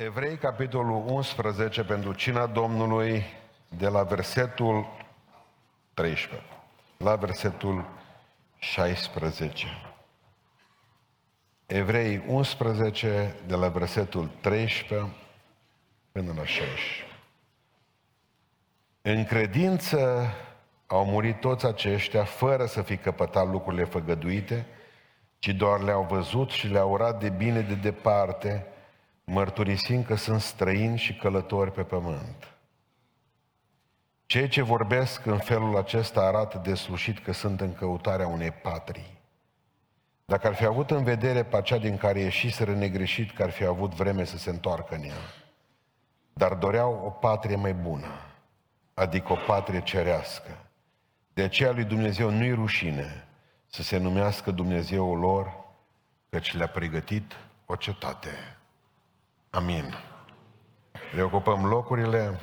Evrei, capitolul 11, pentru cina Domnului, de la versetul 13 la versetul 16. Evrei 11, de la versetul 13 până la 16. În credință au murit toți aceștia fără să fi căpătat lucrurile făgăduite, ci doar le-au văzut și le-au urat de bine de departe, mărturisind că sunt străini și călători pe pământ. Cei ce vorbesc în felul acesta arată de slușit că sunt în căutarea unei patrii. Dacă ar fi avut în vedere pe aceea din care ieșiseră negreșit că ar fi avut vreme să se întoarcă în ea, dar doreau o patrie mai bună, adică o patrie cerească. De aceea lui Dumnezeu nu-i rușine să se numească Dumnezeul lor, căci le-a pregătit o cetate. Amin. Reocupăm locurile.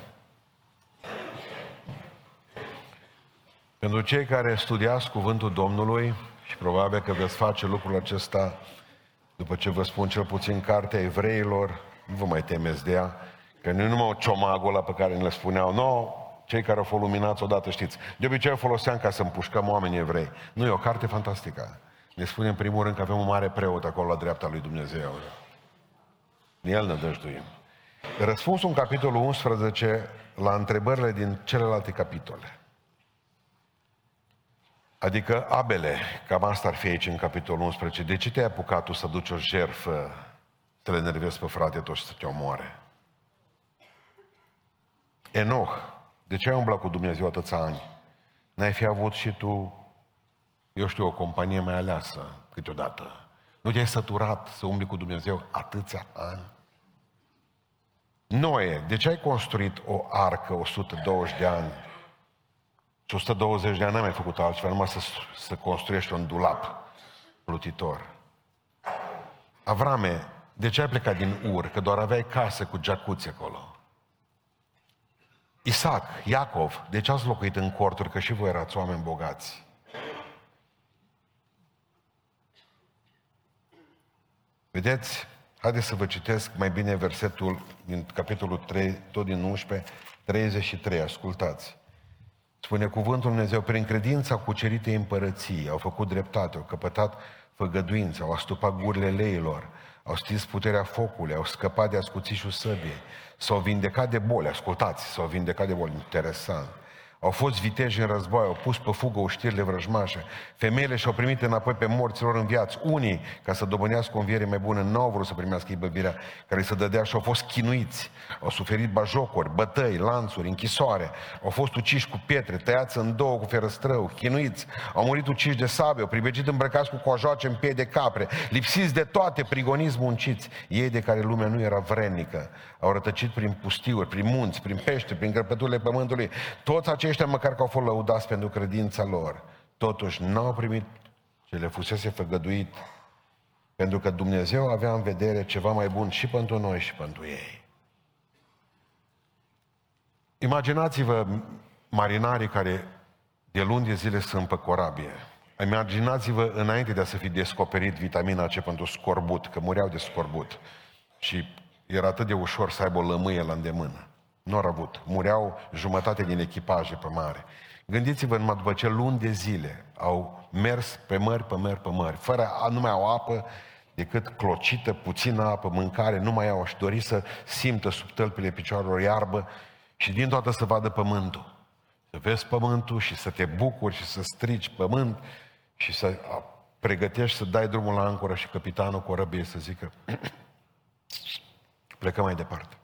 Pentru cei care studiați cuvântul Domnului, și probabil că veți face lucrul acesta după ce vă spun cel puțin cartea evreilor, nu vă mai temeți de ea, că nu e numai o ciomagul ăla pe care ne spuneau, nu, no, cei care au fost luminați odată știți. De obicei o foloseam ca să împușcăm oamenii evrei. Nu, e o carte fantastică. Ne spune în primul rând că avem un mare preot acolo la dreapta lui Dumnezeu. În el ne dăjduim. Răspunsul în capitolul 11 la întrebările din celelalte capitole. Adică Abele, cam asta ar fi aici în capitolul 11. De ce te-ai apucat tu să duci o jerfă, să le nervezi pe frate tot și să te omoare? Enoch, de ce ai umblat cu Dumnezeu atâția ani? N-ai fi avut și tu, eu știu, o companie mai aleasă câteodată. Nu te-ai săturat să umbli cu Dumnezeu atâția ani? Noe, de ce ai construit o arcă 120 de ani și 120 de ani n-am mai făcut altceva, numai să, să construiești un dulap plutitor. Avrame, de ce ai plecat din Ur? Că doar aveai casă cu jacuzzi acolo. Isaac, Iacov, de ce ați locuit în corturi? Că și voi erați oameni bogați. Vedeți? Haideți să vă citesc mai bine versetul din capitolul 3, tot din 11, 33. Ascultați. Spune cuvântul Dumnezeu, prin credința au cucerite împărății, au făcut dreptate, au căpătat făgăduință, au astupat gurile leilor, au stins puterea focului, au scăpat de ascuțișul săbiei, s-au vindecat de boli, ascultați, s-au vindecat de boli, interesant. Au fost viteji în război, au pus pe fugă uștirile vrăjmașe. Femeile și-au primit înapoi pe morților în viață. Unii, ca să dobânească o înviere mai bună, nu au vrut să primească ibăvirea care să dădea și au fost chinuiți. Au suferit bajocuri, bătăi, lanțuri, închisoare. Au fost uciși cu pietre, tăiați în două cu ferăstrău, chinuiți. Au murit uciși de sabie, au pribegit îmbrăcați cu coajoace în piei de capre, lipsiți de toate, prigoniți munciți. Ei de care lumea nu era vrednică. Au rătăcit prin pustiuri, prin munți, prin pește, prin grăpăturile pământului. Toți aceștia, măcar că au fost lăudați pentru credința lor, totuși n-au primit ce le fusese făgăduit, pentru că Dumnezeu avea în vedere ceva mai bun și pentru noi și pentru ei. Imaginați-vă marinarii care de luni de zile sunt pe corabie. Imaginați-vă înainte de a să fi descoperit vitamina C pentru scorbut, că mureau de scorbut. Și era atât de ușor să aibă o lămâie la îndemână. Nu au avut. Mureau jumătate din echipaje pe mare. Gândiți-vă numai după ce luni de zile au mers pe mări, pe mări, pe mări, fără a, nu mai au apă decât clocită, puțină apă, mâncare, nu mai au și dori să simtă sub tălpile picioarelor iarbă și din toată să vadă pământul. Să vezi pământul și să te bucuri și să strici pământ și să pregătești să dai drumul la ancoră și capitanul corăbiei să zică plecăm mai departe.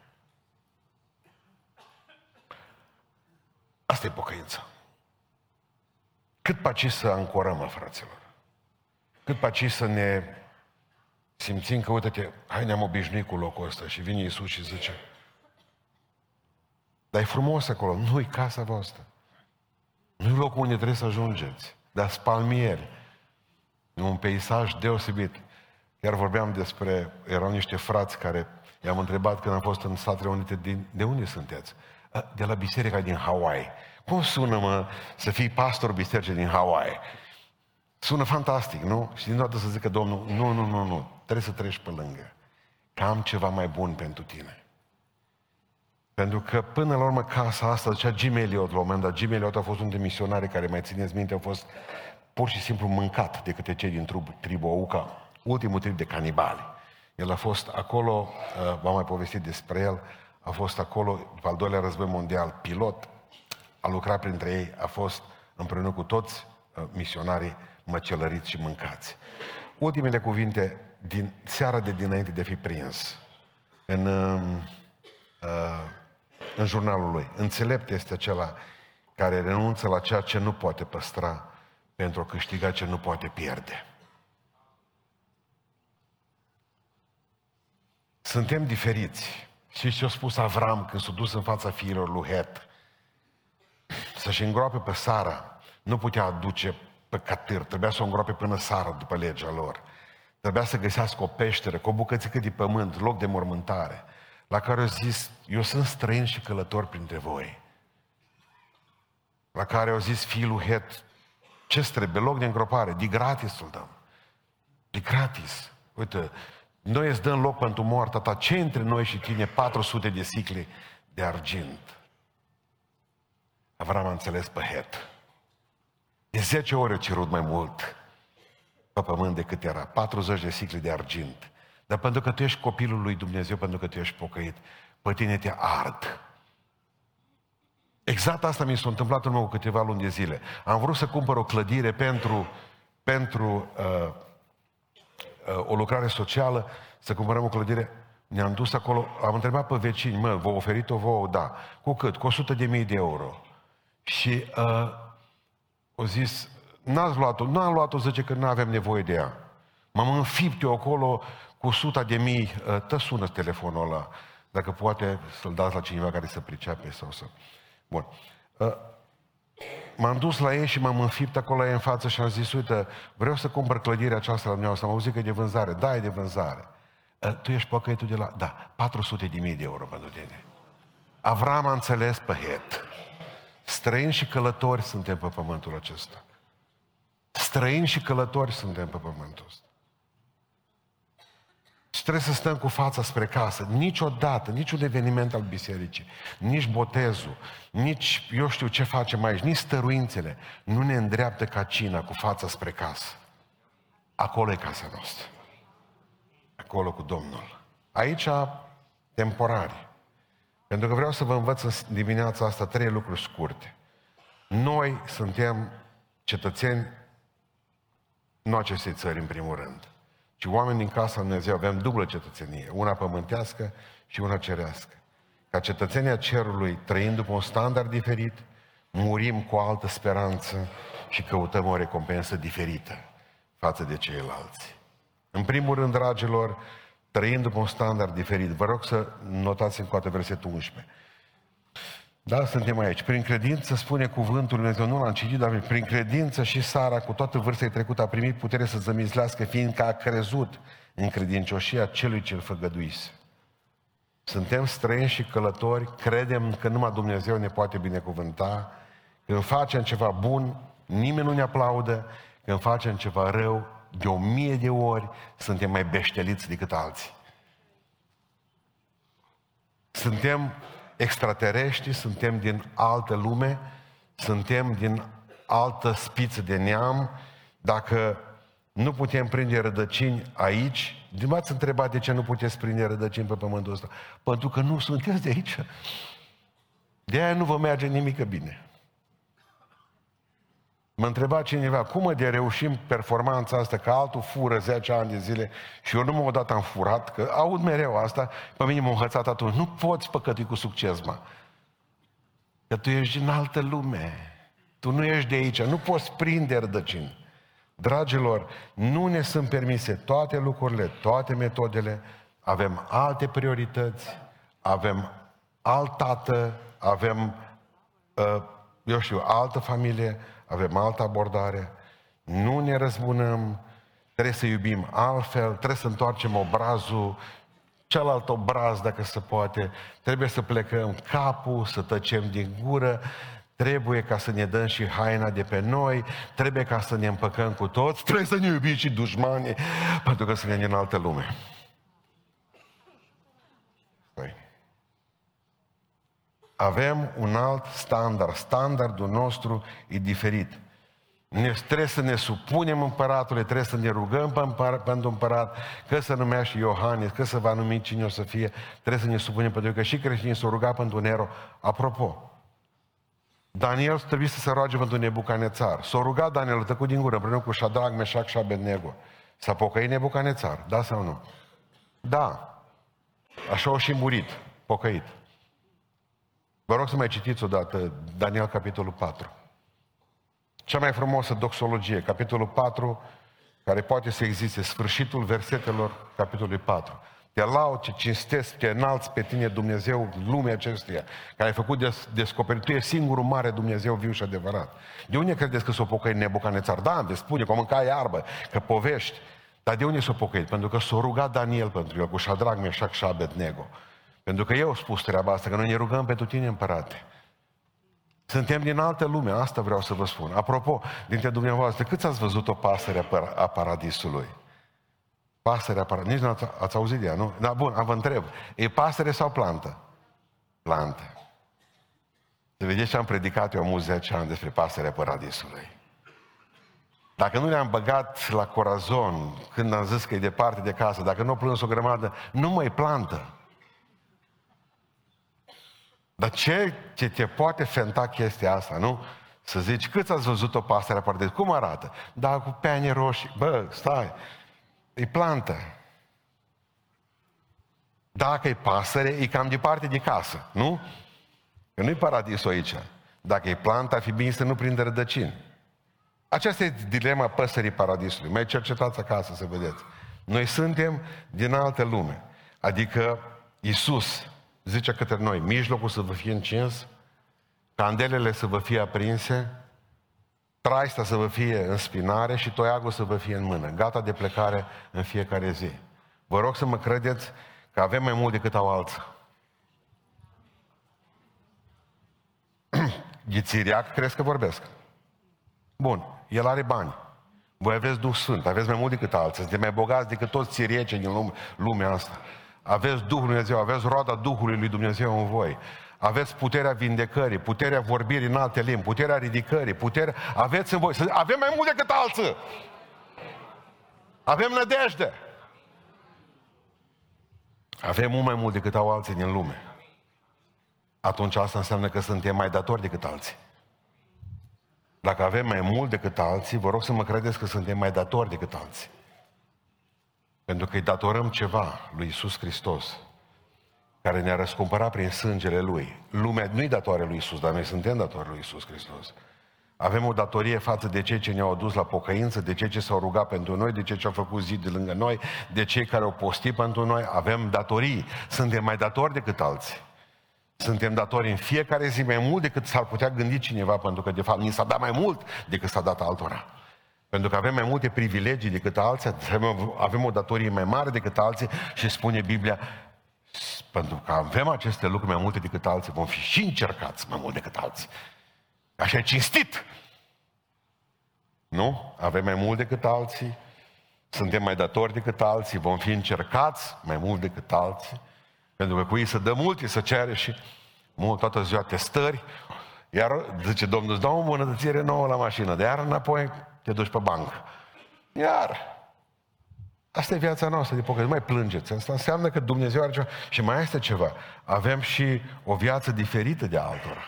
Asta e pocăința. Cât paci să ancorăm, mă, fraților? Cât paci să ne simțim că, uite-te, hai ne-am obișnuit cu locul ăsta și vine Iisus și zice, dar e frumos acolo, nu-i casa voastră. Nu-i locul unde trebuie să ajungeți, dar spalmieri. E un peisaj deosebit. Chiar vorbeam despre, erau niște frați care i-am întrebat când am fost în Statele Unite, din, de unde sunteți? De la biserica din Hawaii. Cum sună, mă, să fii pastor biserică din Hawaii? Sună fantastic, nu? Și din toată să zică Domnul, nu, nu, nu, nu, trebuie să treci pe lângă. că am ceva mai bun pentru tine. Pentru că până la urmă casa asta, zicea Jim Elliot la un moment dat, Jim Elliot a fost un de misionari care, mai țineți minte, a fost pur și simplu mâncat de către cei din tribul Auca, ultimul trib de canibali. El a fost acolo, uh, v-am mai povestit despre el, a fost acolo, după al doilea război mondial, pilot, a lucrat printre ei, a fost împreună cu toți uh, misionarii măcelăriți și mâncați. Ultimele cuvinte din seara de dinainte de a fi prins în, um, uh, în jurnalul lui. Înțelept este acela care renunță la ceea ce nu poate păstra pentru a câștiga ce nu poate pierde. Suntem diferiți. Și ce a spus Avram când s-a dus în fața fiilor lui Het? Să-și îngroape pe Sara. Nu putea aduce pe catâr, trebuia să o îngroape până Sara după legea lor. Trebuia să găsească o peșteră cu o bucățică de pământ, loc de mormântare, la care au zis, eu sunt străin și călător printre voi. La care au zis fiul Het, ce trebuie? Loc de îngropare, de gratis îl dăm. De gratis. Uite, noi îți dăm loc pentru moartea ta. Ce între noi și tine 400 de sicle de argint? Avram a înțeles pe Het. De 10 ori a cerut mai mult pe pământ decât era. 40 de sicle de argint. Dar pentru că tu ești copilul lui Dumnezeu, pentru că tu ești pocăit, pe tine te ard. Exact asta mi s-a întâmplat în urmă cu câteva luni de zile. Am vrut să cumpăr o clădire pentru, pentru uh, uh, o lucrare socială, să cumpărăm o clădire. Ne-am dus acolo, am întrebat pe vecini, mă, vă oferit-o vouă? Da. Cu cât? Cu 100 de mii de euro. Și uh, o zis, n-ați luat-o, n-am luat-o, zice că nu avem nevoie de ea. M-am înfipt eu acolo cu 100 de mii, uh, tă sună telefonul ăla, dacă poate să-l dați la cineva care să pricepe sau să... Bun. Uh, m-am dus la ei și m-am înfipt acolo la ei în față și am zis, uite, vreau să cumpăr clădirea aceasta la dumneavoastră. Am auzit că e de vânzare. Da, e de vânzare. Uh, tu ești păcăitul de la... Da, 400 de mii de euro pentru tine. Avram a înțeles pe het. Străini și călători suntem pe pământul acesta. Străini și călători suntem pe pământul ăsta. Și trebuie să stăm cu fața spre casă. Niciodată, niciun eveniment al bisericii, nici botezul, nici eu știu ce facem aici, nici stăruințele, nu ne îndreaptă ca cina cu fața spre casă. Acolo e casa noastră. Acolo cu Domnul. Aici, temporari. Pentru că vreau să vă învăț în dimineața asta trei lucruri scurte. Noi suntem cetățeni nu acestei țări, în primul rând, ci oameni din casa Lui Dumnezeu. Avem dublă cetățenie, una pământească și una cerească. Ca cetățenia cerului, trăind după un standard diferit, murim cu o altă speranță și căutăm o recompensă diferită față de ceilalți. În primul rând, dragilor, trăind după un standard diferit. Vă rog să notați în coate versetul 11. Da, suntem aici. Prin credință spune cuvântul Lui Dumnezeu, nu l-am citit, dar prin credință și Sara, cu toată vârsta trecută, a primit putere să zămizlească, fiindcă a crezut în credincioșia celui ce-l făgăduise. Suntem străini și călători, credem că numai Dumnezeu ne poate binecuvânta. Când facem ceva bun, nimeni nu ne aplaudă. Când facem ceva rău, de o mie de ori suntem mai beșteliți decât alții. Suntem extraterestri, suntem din altă lume, suntem din altă spiță de neam. Dacă nu putem prinde rădăcini aici, de m-ați întrebat de ce nu puteți prinde rădăcini pe pământul ăsta? Pentru că nu sunteți de aici. De aia nu vă merge nimic bine. Mă întreba cineva, cum de reușim performanța asta, că altul fură 10 ani de zile și eu nu mă dat am furat, că aud mereu asta, pe mine m-a învățat atunci, nu poți păcătui cu succes, mă. Că tu ești din altă lume, tu nu ești de aici, nu poți prinde rădăcini. Dragilor, nu ne sunt permise toate lucrurile, toate metodele, avem alte priorități, avem alt tată, avem, uh, eu știu, altă familie, avem altă abordare, nu ne răzbunăm, trebuie să iubim altfel, trebuie să întoarcem obrazul, celălalt obraz, dacă se poate, trebuie să plecăm capul, să tăcem din gură, trebuie ca să ne dăm și haina de pe noi, trebuie ca să ne împăcăm cu toți, trebuie să ne iubim și dușmanii, pentru că suntem în altă lume. Avem un alt standard. Standardul nostru e diferit. Ne, trebuie să ne supunem împăratului, trebuie să ne rugăm pe împărat, pentru împărat, că să numească Iohannis, că să va numi cine o să fie, trebuie să ne supunem pentru că și creștinii s-au rugat pentru Nero. Apropo, Daniel trebuie să se roage pentru Nebucanețar. S-a rugat Daniel, tăcut din gură, împreună cu Shadrach, Meșac și Abednego. S-a pocăit Nebucanețar, da sau nu? Da. Așa au și murit, pocăit. Vă rog să mai citiți odată Daniel, capitolul 4. Cea mai frumoasă doxologie, capitolul 4, care poate să existe, sfârșitul versetelor capitolului 4. Te laud, ce cinstesc, te înalți pe tine Dumnezeu, lumea acestuia, care ai făcut des- descoperit. Tu e singurul mare Dumnezeu viu și adevărat. De unde credeți că s-o pocăit Nebucanețar? Da, de spune că mânca iarbă, că povești. Dar de unde s-o pocăit? Pentru că s-a rugat Daniel pentru el, cu Shadrach, Meșac și Abednego. Pentru că eu am spus treaba asta, că noi ne rugăm pentru tine, împărate. Suntem din altă lume, asta vreau să vă spun. Apropo, dintre dumneavoastră, câți ați văzut o pasăre a paradisului? Pasărea paradisului. Nici nu ați, ați auzit de ea, nu? Da, bun, vă întreb. E pasăre sau plantă? Plantă. Să vedeți ce am predicat eu mulți 10 ani despre pasărea paradisului. Dacă nu le-am băgat la corazon când am zis că e departe de casă, dacă nu o plâns o grămadă, nu mai plantă. Dar ce, ce te poate fenta chestia asta, nu? Să zici, cât ați văzut o pasăre aparte? Cum arată? Da, cu peane roșii. Bă, stai, e plantă. Dacă e pasăre, e cam departe de casă, nu? Că nu-i paradisul aici. Dacă e plantă, ar fi bine să nu prindă rădăcini. Aceasta e dilema păsării paradisului. Mai cercetați acasă să vedeți. Noi suntem din altă lume. Adică Isus zice către noi, mijlocul să vă fie încins, candelele să vă fie aprinse, traista să vă fie în spinare și toiagul să vă fie în mână, gata de plecare în fiecare zi. Vă rog să mă credeți că avem mai mult decât au alții. Ghițiriac, crezi că vorbesc. Bun, el are bani. Voi aveți Duh Sfânt, aveți mai mult decât alții, sunteți mai bogați decât toți țiriecii din lume, lumea asta. Aveți Duhul Dumnezeu, aveți roada Duhului lui Dumnezeu în voi. Aveți puterea vindecării, puterea vorbirii în alte limbi, puterea ridicării, puterea... Aveți în voi. Avem mai mult decât alții. Avem nădejde. Avem mult mai mult decât au alții din lume. Atunci asta înseamnă că suntem mai datori decât alții. Dacă avem mai mult decât alții, vă rog să mă credeți că suntem mai datori decât alții. Pentru că îi datorăm ceva lui Isus Hristos, care ne-a răscumpărat prin sângele Lui. Lumea nu-i datoare lui Isus, dar noi suntem datori lui Isus Hristos. Avem o datorie față de cei ce ne-au adus la pocăință, de cei ce s-au rugat pentru noi, de cei ce au făcut zid de lângă noi, de cei care au postit pentru noi. Avem datorii. Suntem mai datori decât alții. Suntem datori în fiecare zi mai mult decât s-ar putea gândi cineva, pentru că de fapt ni s-a dat mai mult decât s-a dat altora. Pentru că avem mai multe privilegii decât alții, avem o datorie mai mare decât alții și spune Biblia, pentru că avem aceste lucruri mai multe decât alții, vom fi și încercați mai mult decât alții. Așa e cinstit. Nu? Avem mai mult decât alții, suntem mai datori decât alții, vom fi încercați mai mult decât alții, pentru că cu ei să dă mult, să cere și mult, toată ziua testări, iar zice Domnul, îți dau o îmbunătățire nouă la mașină, de iar înapoi te duci pe bancă. Iar. Asta e viața noastră de pocăit. Nu mai plângeți. Asta înseamnă că Dumnezeu are ceva. Și mai este ceva. Avem și o viață diferită de altora.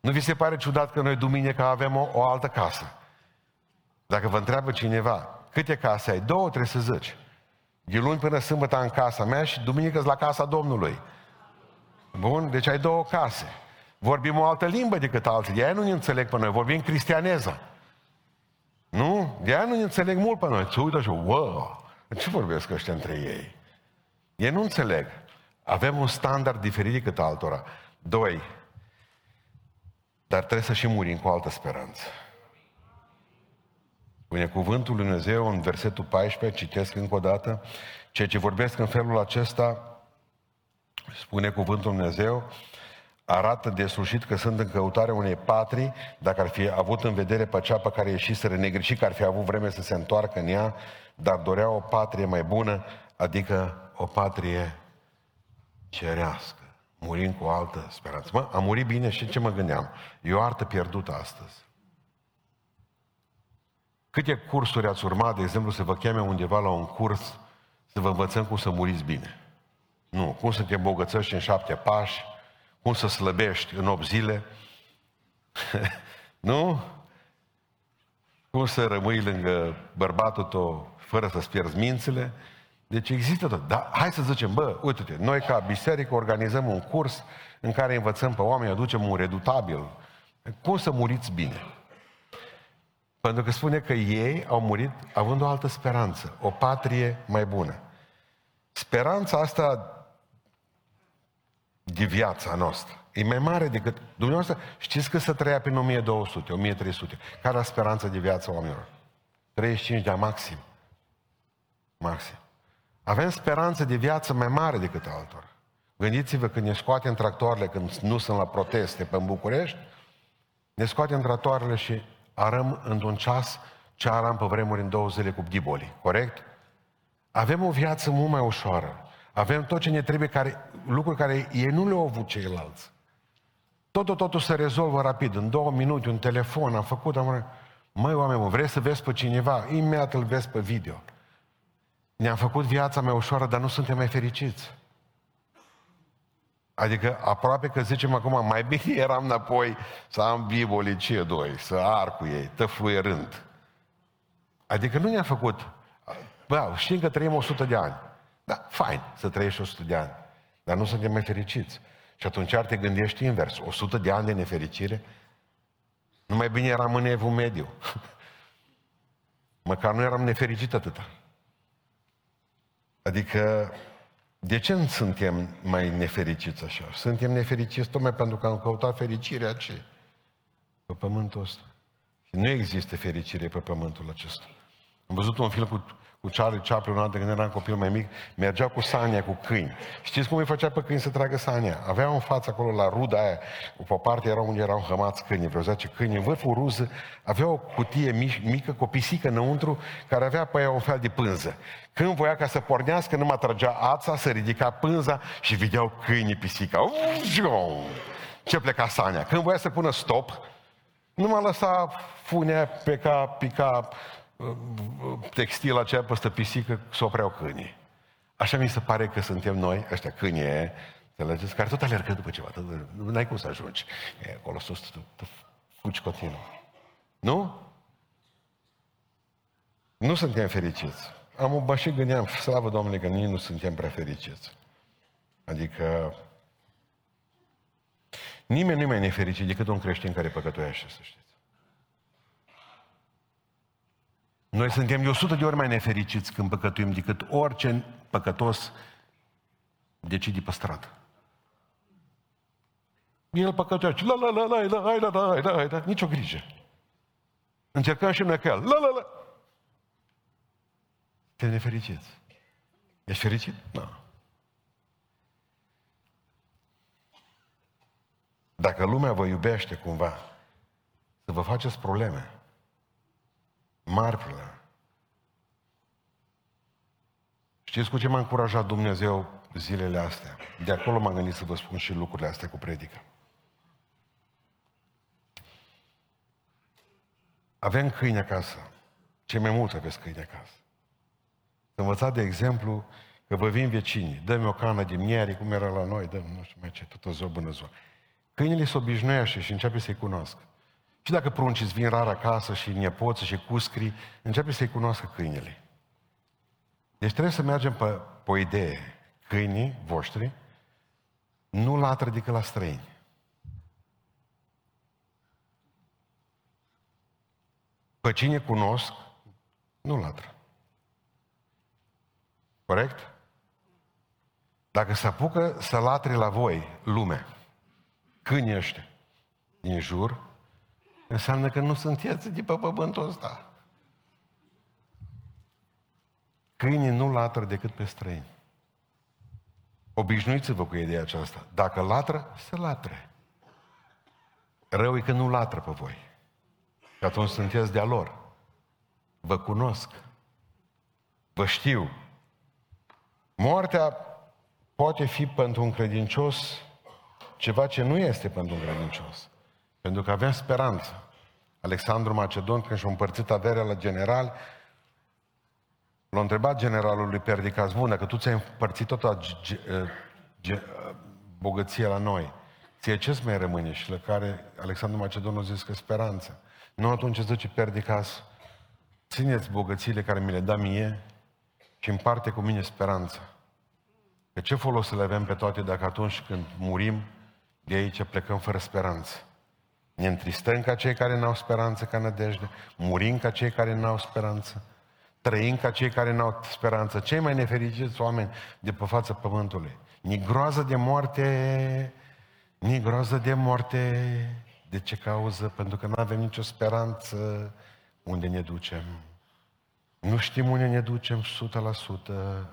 Nu vi se pare ciudat că noi duminica avem o, o altă casă? Dacă vă întreabă cineva, câte case ai? Două trebuie să zici. De luni până sâmbătă în casa mea și duminică la casa Domnului. Bun? Deci ai două case. Vorbim o altă limbă decât alții. De aia nu ne înțeleg pe noi. Vorbim cristianeză. Nu? De aia nu înțeleg mult pe noi. Se uită și, wow, ce vorbesc ăștia între ei? Ei nu înțeleg. Avem un standard diferit decât altora. Doi, dar trebuie să și murim cu altă speranță. Spune cuvântul Lui Dumnezeu în versetul 14, citesc încă o dată, ceea ce vorbesc în felul acesta, spune cuvântul Lui Dumnezeu, arată de sfârșit că sunt în căutarea unei patrii, dacă ar fi avut în vedere pe cea pe care ieșiseră negrișit, că ar fi avut vreme să se întoarcă în ea, dar dorea o patrie mai bună, adică o patrie cerească. murim cu o altă speranță. Mă, am murit bine și ce mă gândeam? E o artă pierdută astăzi. Câte cursuri ați urmat, de exemplu, să vă cheme undeva la un curs să vă învățăm cum să muriți bine? Nu, cum să te îmbogățești în șapte pași, cum să slăbești în 8 zile, nu? Cum să rămâi lângă bărbatul tău fără să-ți pierzi mințile? Deci există tot. Dar hai să zicem, bă, uite-te, noi ca biserică organizăm un curs în care învățăm pe oameni, aducem un redutabil. Cum să muriți bine? Pentru că spune că ei au murit având o altă speranță, o patrie mai bună. Speranța asta de viața noastră e mai mare decât... Dumneavoastră știți că să trăia prin 1200, 1300. Care a speranța de viață oamenilor? 35 de maxim. Maxim. Avem speranță de viață mai mare decât altor. Gândiți-vă când ne scoatem tractoarele, când nu sunt la proteste pe București, ne scoatem tractoarele și arăm într-un ceas ce aram pe vremuri în două zile cu ghiboli. Corect? Avem o viață mult mai ușoară. Avem tot ce ne trebuie, care, lucruri care ei nu le-au avut ceilalți. Totul, totul se rezolvă rapid. În două minute, un telefon, am făcut, am... Măi, oameni, vrei să vezi pe cineva? Imediat îl vezi pe video. Ne-am făcut viața mai ușoară, dar nu suntem mai fericiți. Adică aproape că zicem acum, mai bine eram înapoi să am bibolicie doi, să ar cu ei, tăfluierând. Adică nu ne-a făcut, bă, știm că trăim 100 de ani. Da, fain să trăiești 100 de ani, dar nu suntem mai fericiți. Și atunci ar te gândești invers, 100 de ani de nefericire, nu mai bine eram în evul mediu. Măcar nu eram nefericit atâta. Adică, de ce suntem mai nefericiți așa? Suntem nefericiți tocmai pentru că am căutat fericirea ce? Pe pământul ăsta. Și nu există fericire pe pământul acesta. Am văzut un film cu cu Charlie Chaplin, una de când eram copil mai mic, mergea cu Sania, cu câini. Știți cum îi făcea pe câini să tragă Sania? Avea în față acolo, la ruda aia, pe o parte era unde erau hămați câini, vreo 10 câini, în vârful ruză, avea o cutie mic, mică, cu o pisică înăuntru, care avea pe ea un fel de pânză. Când voia ca să pornească, nu mă tragea ața, să ridica pânza și vedeau câinii pisica. Ce pleca Sania. Când voia să pună stop, nu mă lăsa funea pe cap, pica, textil aceea păstă pisică să opreau câinii. Așa mi se pare că suntem noi, ăștia câini, înțelegeți, care tot alergă după ceva, tot, nu ai cum să ajungi. E acolo sus, tu, tu fugi continuu. Nu? Nu suntem fericiți. Am mă și gândeam, slavă Domnului, că nici nu suntem prea fericiți. Adică nimeni nu mai nefericit decât un creștin care păcătuiește, să știți. Noi suntem de 100 de ori mai nefericiți când păcătuim decât orice păcătos decide pe stradă. El păcătuiește, la la la la la la la la la la nicio grijă. Încercăm și noi că el, la la la. Te nefericiți. Ești fericit? Nu. Dacă lumea vă iubește cumva, să vă faceți probleme, Mari probleme. Știți cu ce m-a încurajat Dumnezeu zilele astea? De acolo m-am gândit să vă spun și lucrurile astea cu predică. Avem câini acasă. Ce mai mult aveți câini acasă. Să învățați, de exemplu, că vă vin vecinii, dă-mi o cană de miere, cum era la noi, dă nu știu mai ce, tot o zi, o bună ziua. Câinile se obișnuiește și începe să-i cunoască. Și dacă pruncii îți vin rar acasă și nepoți și cuscri, începe să-i cunoască câinele. Deci trebuie să mergem pe, pe o idee. Câinii voștri nu latră decât la străini. Pe cine cunosc, nu latră. Corect? Dacă se apucă să latre la voi lume, câinii ăștia din jur, Înseamnă că nu sunteți de pe pământul ăsta. Câinii nu latră decât pe străini. Obișnuiți-vă cu ideea aceasta. Dacă latră, să latre. Rău e că nu latră pe voi. Și atunci sunteți de-a lor. Vă cunosc. Vă știu. Moartea poate fi pentru un credincios ceva ce nu este pentru un credincios. Pentru că avea speranță. Alexandru Macedon, când și-a împărțit averea la general, l-a întrebat generalul lui Perdicaț, bun, dacă tu ți-ai împărțit toată bogăția la noi, ție ce mai rămâne? Și la care Alexandru Macedon a zis că speranță. Nu atunci zice Perdicas, țineți bogățiile care mi le da mie și împarte cu mine speranța. De ce folos să le avem pe toate dacă atunci când murim, de aici plecăm fără speranță? Ne întristăm ca cei care n-au speranță, ca nădejde, murim ca cei care n-au speranță, trăim ca cei care n-au speranță. Cei mai nefericiți oameni de pe fața pământului. Ni groază de moarte, ni groază de moarte. De ce cauză? Pentru că nu avem nicio speranță unde ne ducem. Nu știm unde ne ducem 100%.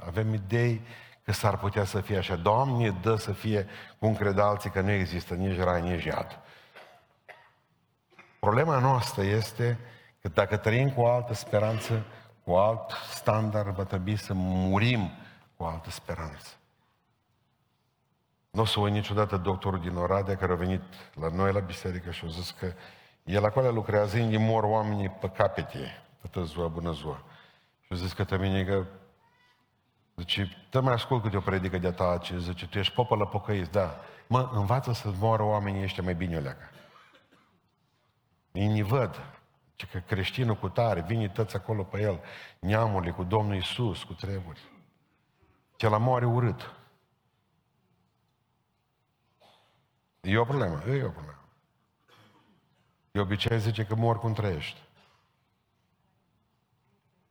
Avem idei că s-ar putea să fie așa. Doamne, dă să fie cum cred alții că nu există nici rai, nici iad. Problema noastră este că dacă trăim cu o altă speranță, cu alt standard, va trebui să murim cu o altă speranță. Nu o să uit niciodată doctorul din Oradea care a venit la noi la biserică și a zis că el acolo lucrează, îi mor oamenii pe capete, toată ziua, bună ziua. Și a zis că te mine că Zice, te mai ascult câte o predică de ta, ce zice, tu ești popă la pocăiți, da. Mă, învață să moară oamenii ăștia mai bine o leacă. Ei văd. Ce că creștinul cu tare, vine tăți acolo pe el, neamurile cu Domnul Isus, cu treburi. Ce la moare urât. E o problemă, e o problemă. De obicei zice că mor cum trăiești.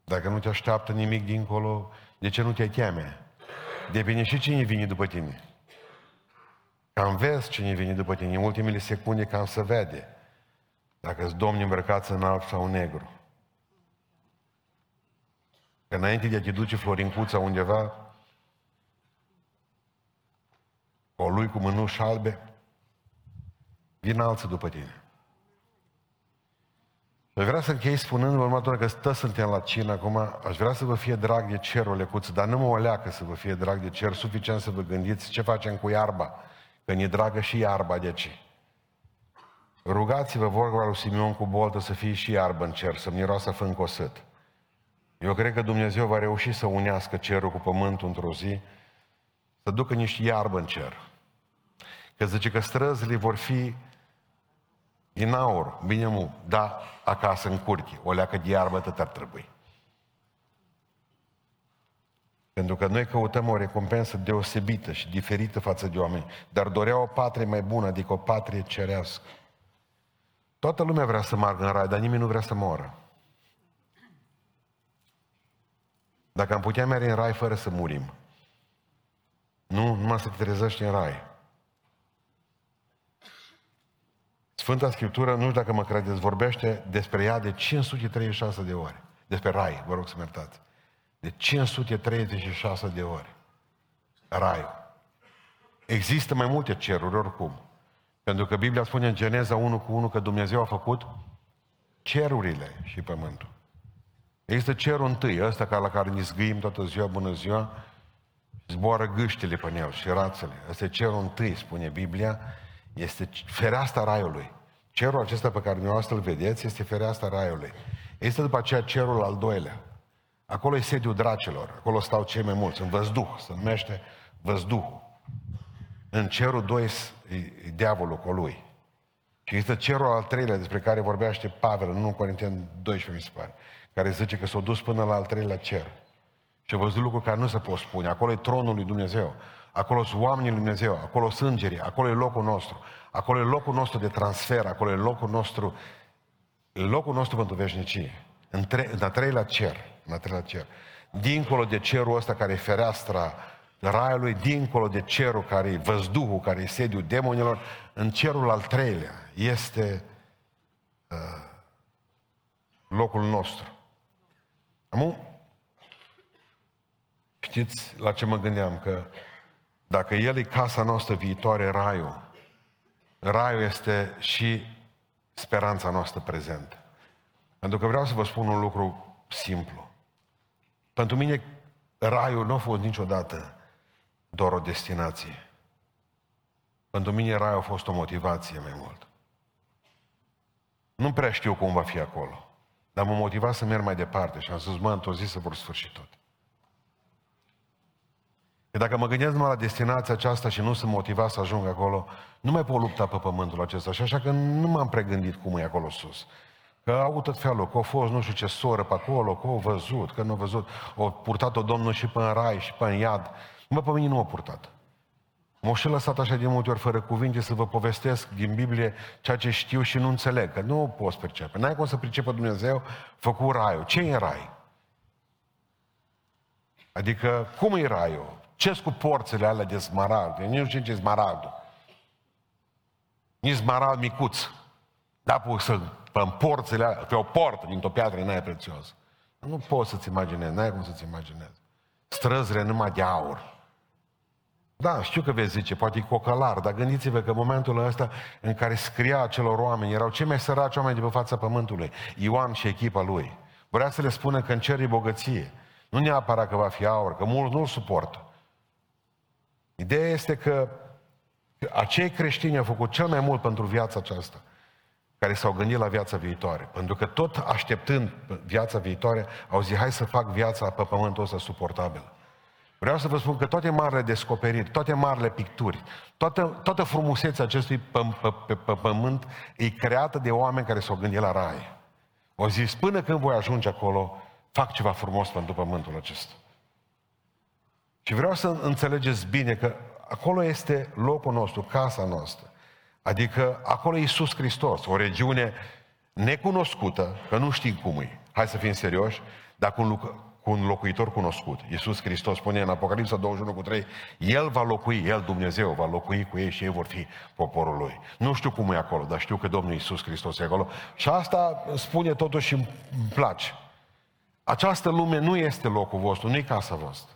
Dacă nu te așteaptă nimic dincolo, de ce nu te teme? Depinde și cine vine după tine. Cam vezi cine vine după tine. În ultimele secunde cam se vede. Dacă sunt domni îmbrăcați în alb sau negru. Că înainte de a te duce Florincuța undeva, o lui cu mânuși albe, vin alții după tine. Aș vrea să închei spunând următoarea că stă suntem la cină acum, aș vrea să vă fie drag de cerul lecuț, dar nu mă o leacă să vă fie drag de cer, suficient să vă gândiți ce facem cu iarba, că ne dragă și iarba de aici. Rugați-vă vorba lui Simeon cu boltă să fie și iarbă în cer, să miroasă fân cosăt. Eu cred că Dumnezeu va reuși să unească cerul cu pământul într-o zi, să ducă niște iarbă în cer. Că zice că străzile vor fi din aur, bine mu, da, acasă în curte, o leacă de iarbă tot ar trebui. Pentru că noi căutăm o recompensă deosebită și diferită față de oameni, dar dorea o patrie mai bună, adică o patrie cerească. Toată lumea vrea să meargă în rai, dar nimeni nu vrea să moară. Dacă am putea merge în rai fără să murim, nu numai să te trezești în rai, Sfânta Scriptură, nu știu dacă mă credeți, vorbește despre ea de 536 de ori. Despre rai, vă rog să mă iertați. De 536 de ori. Raiul. Există mai multe ceruri, oricum. Pentru că Biblia spune în Geneza 1 cu 1 că Dumnezeu a făcut cerurile și pământul. Există cerul întâi, ăsta ca la care ne zgâim toată ziua, bună ziua, zboară gâștile pe el și rațele. Ăsta e cerul întâi, spune Biblia, este fereastra raiului. Cerul acesta pe care dumneavoastră îl vedeți este fereastra raiului. Este după aceea cerul al doilea. Acolo e sediul dracilor. Acolo stau cei mai mulți. În văzduh. Se numește văzduhul. În cerul doi e diavolul cu lui. Și este cerul al treilea despre care vorbește Pavel în 1 Corinteni 12, mi se pare, care zice că s-a dus până la al treilea cer. Și a văzut lucruri care nu se pot spune. Acolo e tronul lui Dumnezeu. Acolo sunt oamenii lui Dumnezeu, acolo sunt îngerii, acolo e locul nostru. Acolo e locul nostru de transfer, acolo e locul nostru, locul nostru pentru veșnicie. În, tre- în a treilea cer, în a treilea cer. Dincolo de cerul ăsta care e fereastra raiului, dincolo de cerul care e văzduhul, care e sediul demonilor, în cerul al treilea este uh, locul nostru. Amu? Știți la ce mă gândeam? Că dacă El e casa noastră viitoare, raiul, raiul este și speranța noastră prezentă. Pentru că vreau să vă spun un lucru simplu. Pentru mine, raiul nu a fost niciodată doar o destinație. Pentru mine raiul a fost o motivație mai mult. Nu prea știu cum va fi acolo. Dar m-a motivat să merg mai departe și am zis, mă, într-o zi să vor sfârși tot. Că dacă mă gândesc numai la destinația aceasta și nu sunt motivat să ajung acolo, nu mai pot lupta pe pământul acesta. Și așa că nu m-am pregândit cum e acolo sus. Că au tot felul, că au fost nu știu ce soră pe acolo, că au văzut, că nu au văzut. Au purtat-o Domnul și pe în rai și pe în iad. Mă, pe mine nu a purtat. M-au și lăsat așa de multe ori fără cuvinte să vă povestesc din Biblie ceea ce știu și nu înțeleg, că nu poți percepe. N-ai cum să pricepă Dumnezeu făcut raiul. Ce e rai? Adică, cum e raiul? ce cu porțile alea de smaragd? Eu nu știu ce e smaragdul. Nici smaragd micuț. Da, poți să pe porțile alea, pe o portă dintr-o piatră n-ai prețios. Nu poți să-ți imaginezi, n-ai cum să-ți imaginezi. Străzile numai de aur. Da, știu că veți zice, poate e cocalar, dar gândiți-vă că în momentul ăsta în care scria acelor oameni, erau cei mai săraci oameni de pe fața pământului, Ioan și echipa lui. Vrea să le spună că în cer e bogăție. Nu neapărat că va fi aur, că mulți nu-l suportă. Ideea este că acei creștini au făcut cel mai mult pentru viața aceasta, care s-au gândit la viața viitoare. Pentru că tot așteptând viața viitoare, au zis, hai să fac viața pe pământul ăsta suportabilă. Vreau să vă spun că toate marile descoperiri, toate marile picturi, toată, toată frumusețea acestui pă, pă, pe, pe pământ e creată de oameni care s-au gândit la rai. O zis, până când voi ajunge acolo, fac ceva frumos pentru pământul acesta. Și vreau să înțelegeți bine că acolo este locul nostru, casa noastră. Adică acolo e Iisus Hristos, o regiune necunoscută, că nu știm cum e. Hai să fim serioși, dar cu un, cu un locuitor cunoscut. Iisus Hristos spune în Apocalipsa 21 cu 3, El va locui, El Dumnezeu va locui cu ei și ei vor fi poporul Lui. Nu știu cum e acolo, dar știu că Domnul Iisus Hristos e acolo. Și asta spune totuși și îmi place. Această lume nu este locul vostru, nu e casa voastră.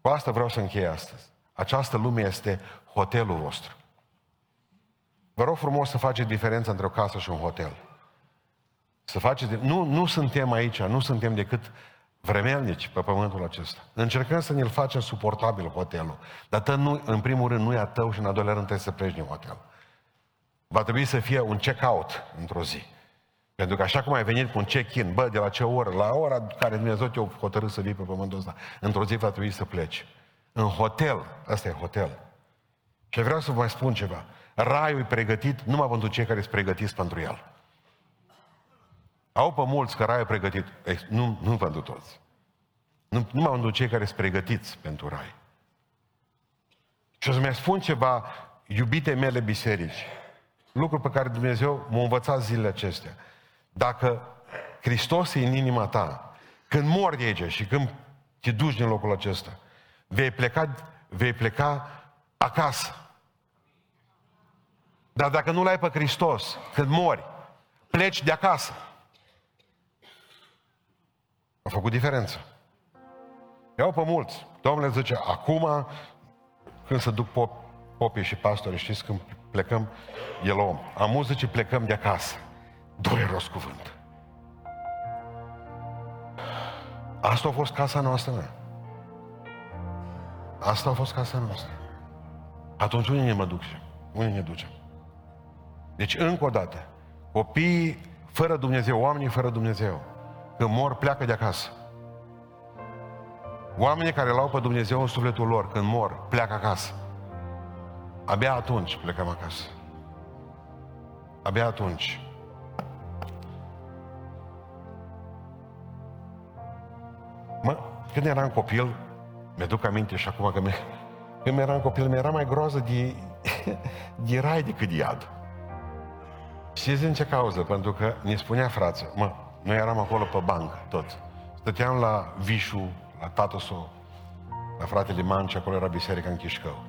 Cu asta vreau să închei astăzi. Această lume este hotelul vostru. Vă rog frumos să faceți diferența între o casă și un hotel. Să faceți... Nu, nu suntem aici, nu suntem decât vremelnici pe pământul acesta. Încercăm să ne-l facem suportabil hotelul. Dar tă nu, în primul rând nu e a tău și în al doilea rând trebuie să pleci din hotel. Va trebui să fie un check-out într-o zi. Pentru că așa cum ai venit cu un check-in, bă, de la ce oră, la ora care Dumnezeu te-a hotărât să vii pe pământul ăsta, într-o zi va trebui să pleci. În hotel, asta e hotel. Și vreau să vă mai spun ceva. Raiul e pregătit numai pentru cei care sunt pregătiți pentru el. Au pe mulți că raiul e pregătit. Ei, nu, nu pentru toți. Nu, numai pentru cei care sunt pregătiți pentru rai. Și o să mai spun ceva, iubite mele biserici, lucruri pe care Dumnezeu m-a învățat zilele acestea. Dacă Hristos e în inima ta, când mor de aici și când te duci din locul acesta, vei pleca, vei pleca acasă. Dar dacă nu l-ai pe Hristos, când mori, pleci de acasă. A făcut diferență. Iau pe mulți. Domnule zice, acum, când se duc pop, popii și pastorii, știți, când plecăm, el om. Am zice, plecăm de acasă. Doi rost cuvânt. Asta a fost casa noastră, mea. Asta a fost casa noastră. Atunci unde ne mă duc? Unde ne ducem? Deci, încă o dată, copiii fără Dumnezeu, oamenii fără Dumnezeu, când mor, pleacă de acasă. Oamenii care l-au pe Dumnezeu în sufletul lor, când mor, pleacă acasă. Abia atunci plecăm acasă. Abia atunci. Mă, când eram copil, mi-aduc aminte și acum că mi când eram copil, mi-era mai groază de, de rai decât de iad. Știți din ce cauză? Pentru că ne spunea frață, mă, noi eram acolo pe bancă, toți. Stăteam la Vișu, la Tatoso, la fratele Manci, acolo era biserica în Chișcău.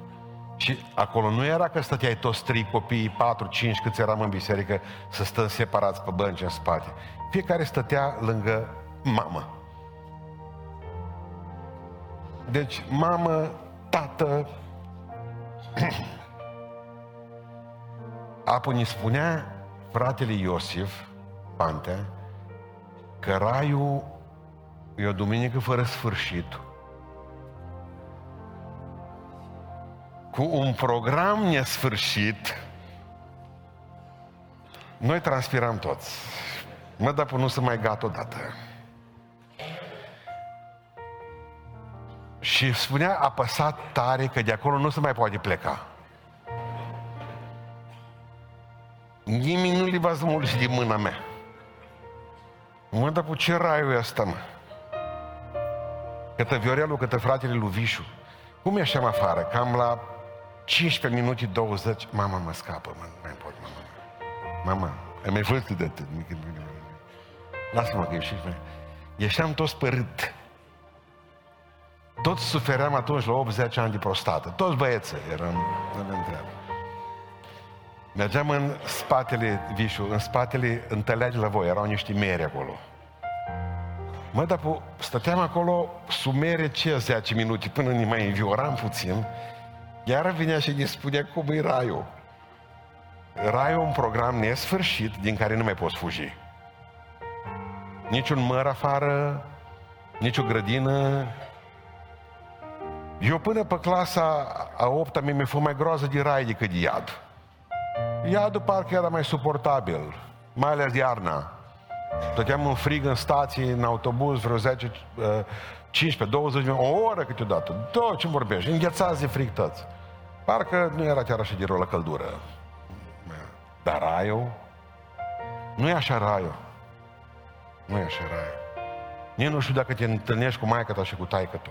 Și acolo nu era că stăteai toți trei copii, patru, cinci, câți eram în biserică, să stăm separați pe bănci în spate. Fiecare stătea lângă mamă. Deci, mamă, tată, apoi ne spunea fratele Iosif, Pantea, că raiul e o duminică fără sfârșit. cu un program nesfârșit, noi transpiram toți. Mă, dar nu să mai gata odată. Și spunea apăsat tare că de acolo nu se mai poate pleca. Nimeni nu li va smulge din mâna mea. Mă, dar cu ce raiul e ăsta, mă? Cătă Viorelu, cătă fratele lui Vișu. Cum ieșeam afară? Cam la 15 minute 20, mama mă scapă, mă, nu mai pot, mama. Mama, ai mai fost de atât. Lasă-mă că ieși. Ieșeam toți părât. Toți sufeream atunci la 80 ani de prostată. Toți băieții eram, nu avem treabă. Mergeam în spatele, Vișu, în spatele întâlneagi la voi, erau niște mere acolo. Mă, dar stăteam acolo sub mere ce 10 minute până ne mai învioram puțin, iar vinea și ne spunea cum e raiul. Raiul un program nesfârșit din care nu mai poți fugi. Niciun măr afară, nici o grădină. Eu până pe clasa a 8 mi-a fost mai groază de rai decât de iad. Iadul parcă era mai suportabil, mai ales iarna. Stăteam în frig în stații, în autobuz, vreo 10, 15, 20 minute, o oră câteodată. Tot ce vorbești, înghețați de frig toți. Parcă nu era chiar așa de rău la căldură. Dar raiul, nu e așa raiul. Nu e așa raiul. Nici nu știu dacă te întâlnești cu maica ta și cu taică tu.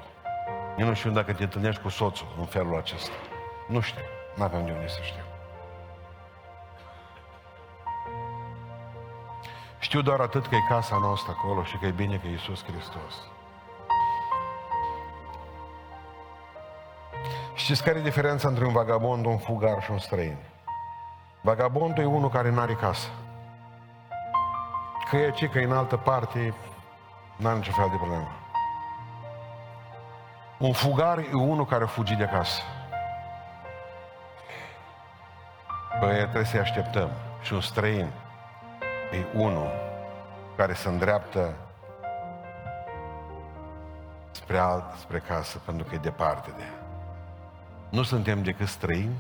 Nici nu știu dacă te întâlnești cu soțul în felul acesta. Nu știu. Nu avem de unde să știu. Știu doar atât că e casa noastră acolo și că e bine că e Iisus Hristos. Știți care e diferența între un vagabond, un fugar și un străin? Vagabondul e unul care nu are casă. Că e ce, că e în altă parte, n-are niciun fel de problemă. Un fugar e unul care a fugit de acasă. Păi trebuie să-i așteptăm. Și un străin e unul care se îndreaptă spre alt, spre casă, pentru că e departe de ea. Nu suntem decât străini.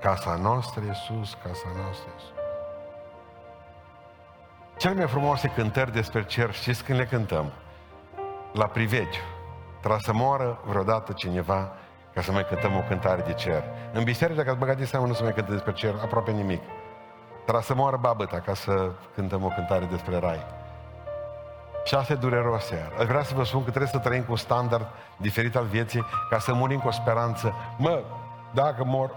Casa noastră e sus, casa noastră e sus. Cele mai frumoase cântări despre cer, știți când le cântăm? La privegiu. Trebuie să moară vreodată cineva ca să mai cântăm o cântare de cer. În biserică, dacă ați băgat de seamă, nu se mai cântă despre cer aproape nimic. Trebuie să moară babăta ca să cântăm o cântare despre rai. Și asta e dureros iar. Aș vrea să vă spun că trebuie să trăim cu un standard diferit al vieții ca să murim cu o speranță. Mă, dacă mor,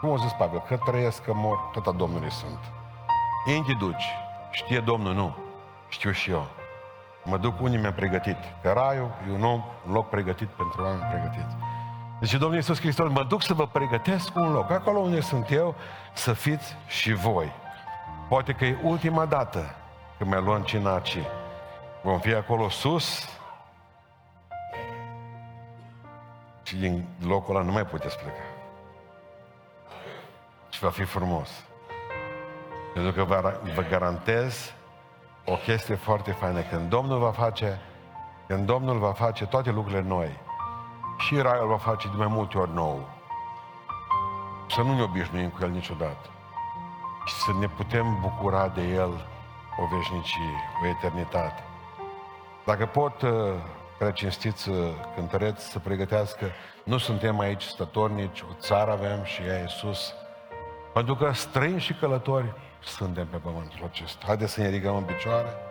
cum o zis Pavel, că trăiesc, că mor, tot a Domnului sunt. Inti duci, știe Domnul, nu. Știu și eu. Mă duc unii mi-a pregătit. Că raiul e un, om, un loc pregătit pentru oameni pregătiți. Deci Domnul Iisus Hristos, mă duc să vă pregătesc un loc. Acolo unde sunt eu, să fiți și voi. Poate că e ultima dată când mai luăm cina aici. Vom fi acolo sus și din locul ăla nu mai puteți pleca. Și va fi frumos. Pentru că vă, vă garantez o chestie foarte faină. Când Domnul va face, când Domnul va face toate lucrurile noi, și Raiul va face de mai multe ori nou. Să nu ne obișnuim cu El niciodată. Și să ne putem bucura de El o veșnicie, o eternitate. Dacă pot uh, precinstiți uh, cântăreți să pregătească, nu suntem aici stătornici, o țară avem și ea e sus. Pentru că străini și călători suntem pe pământul acesta. Haideți să ne ridicăm în picioare.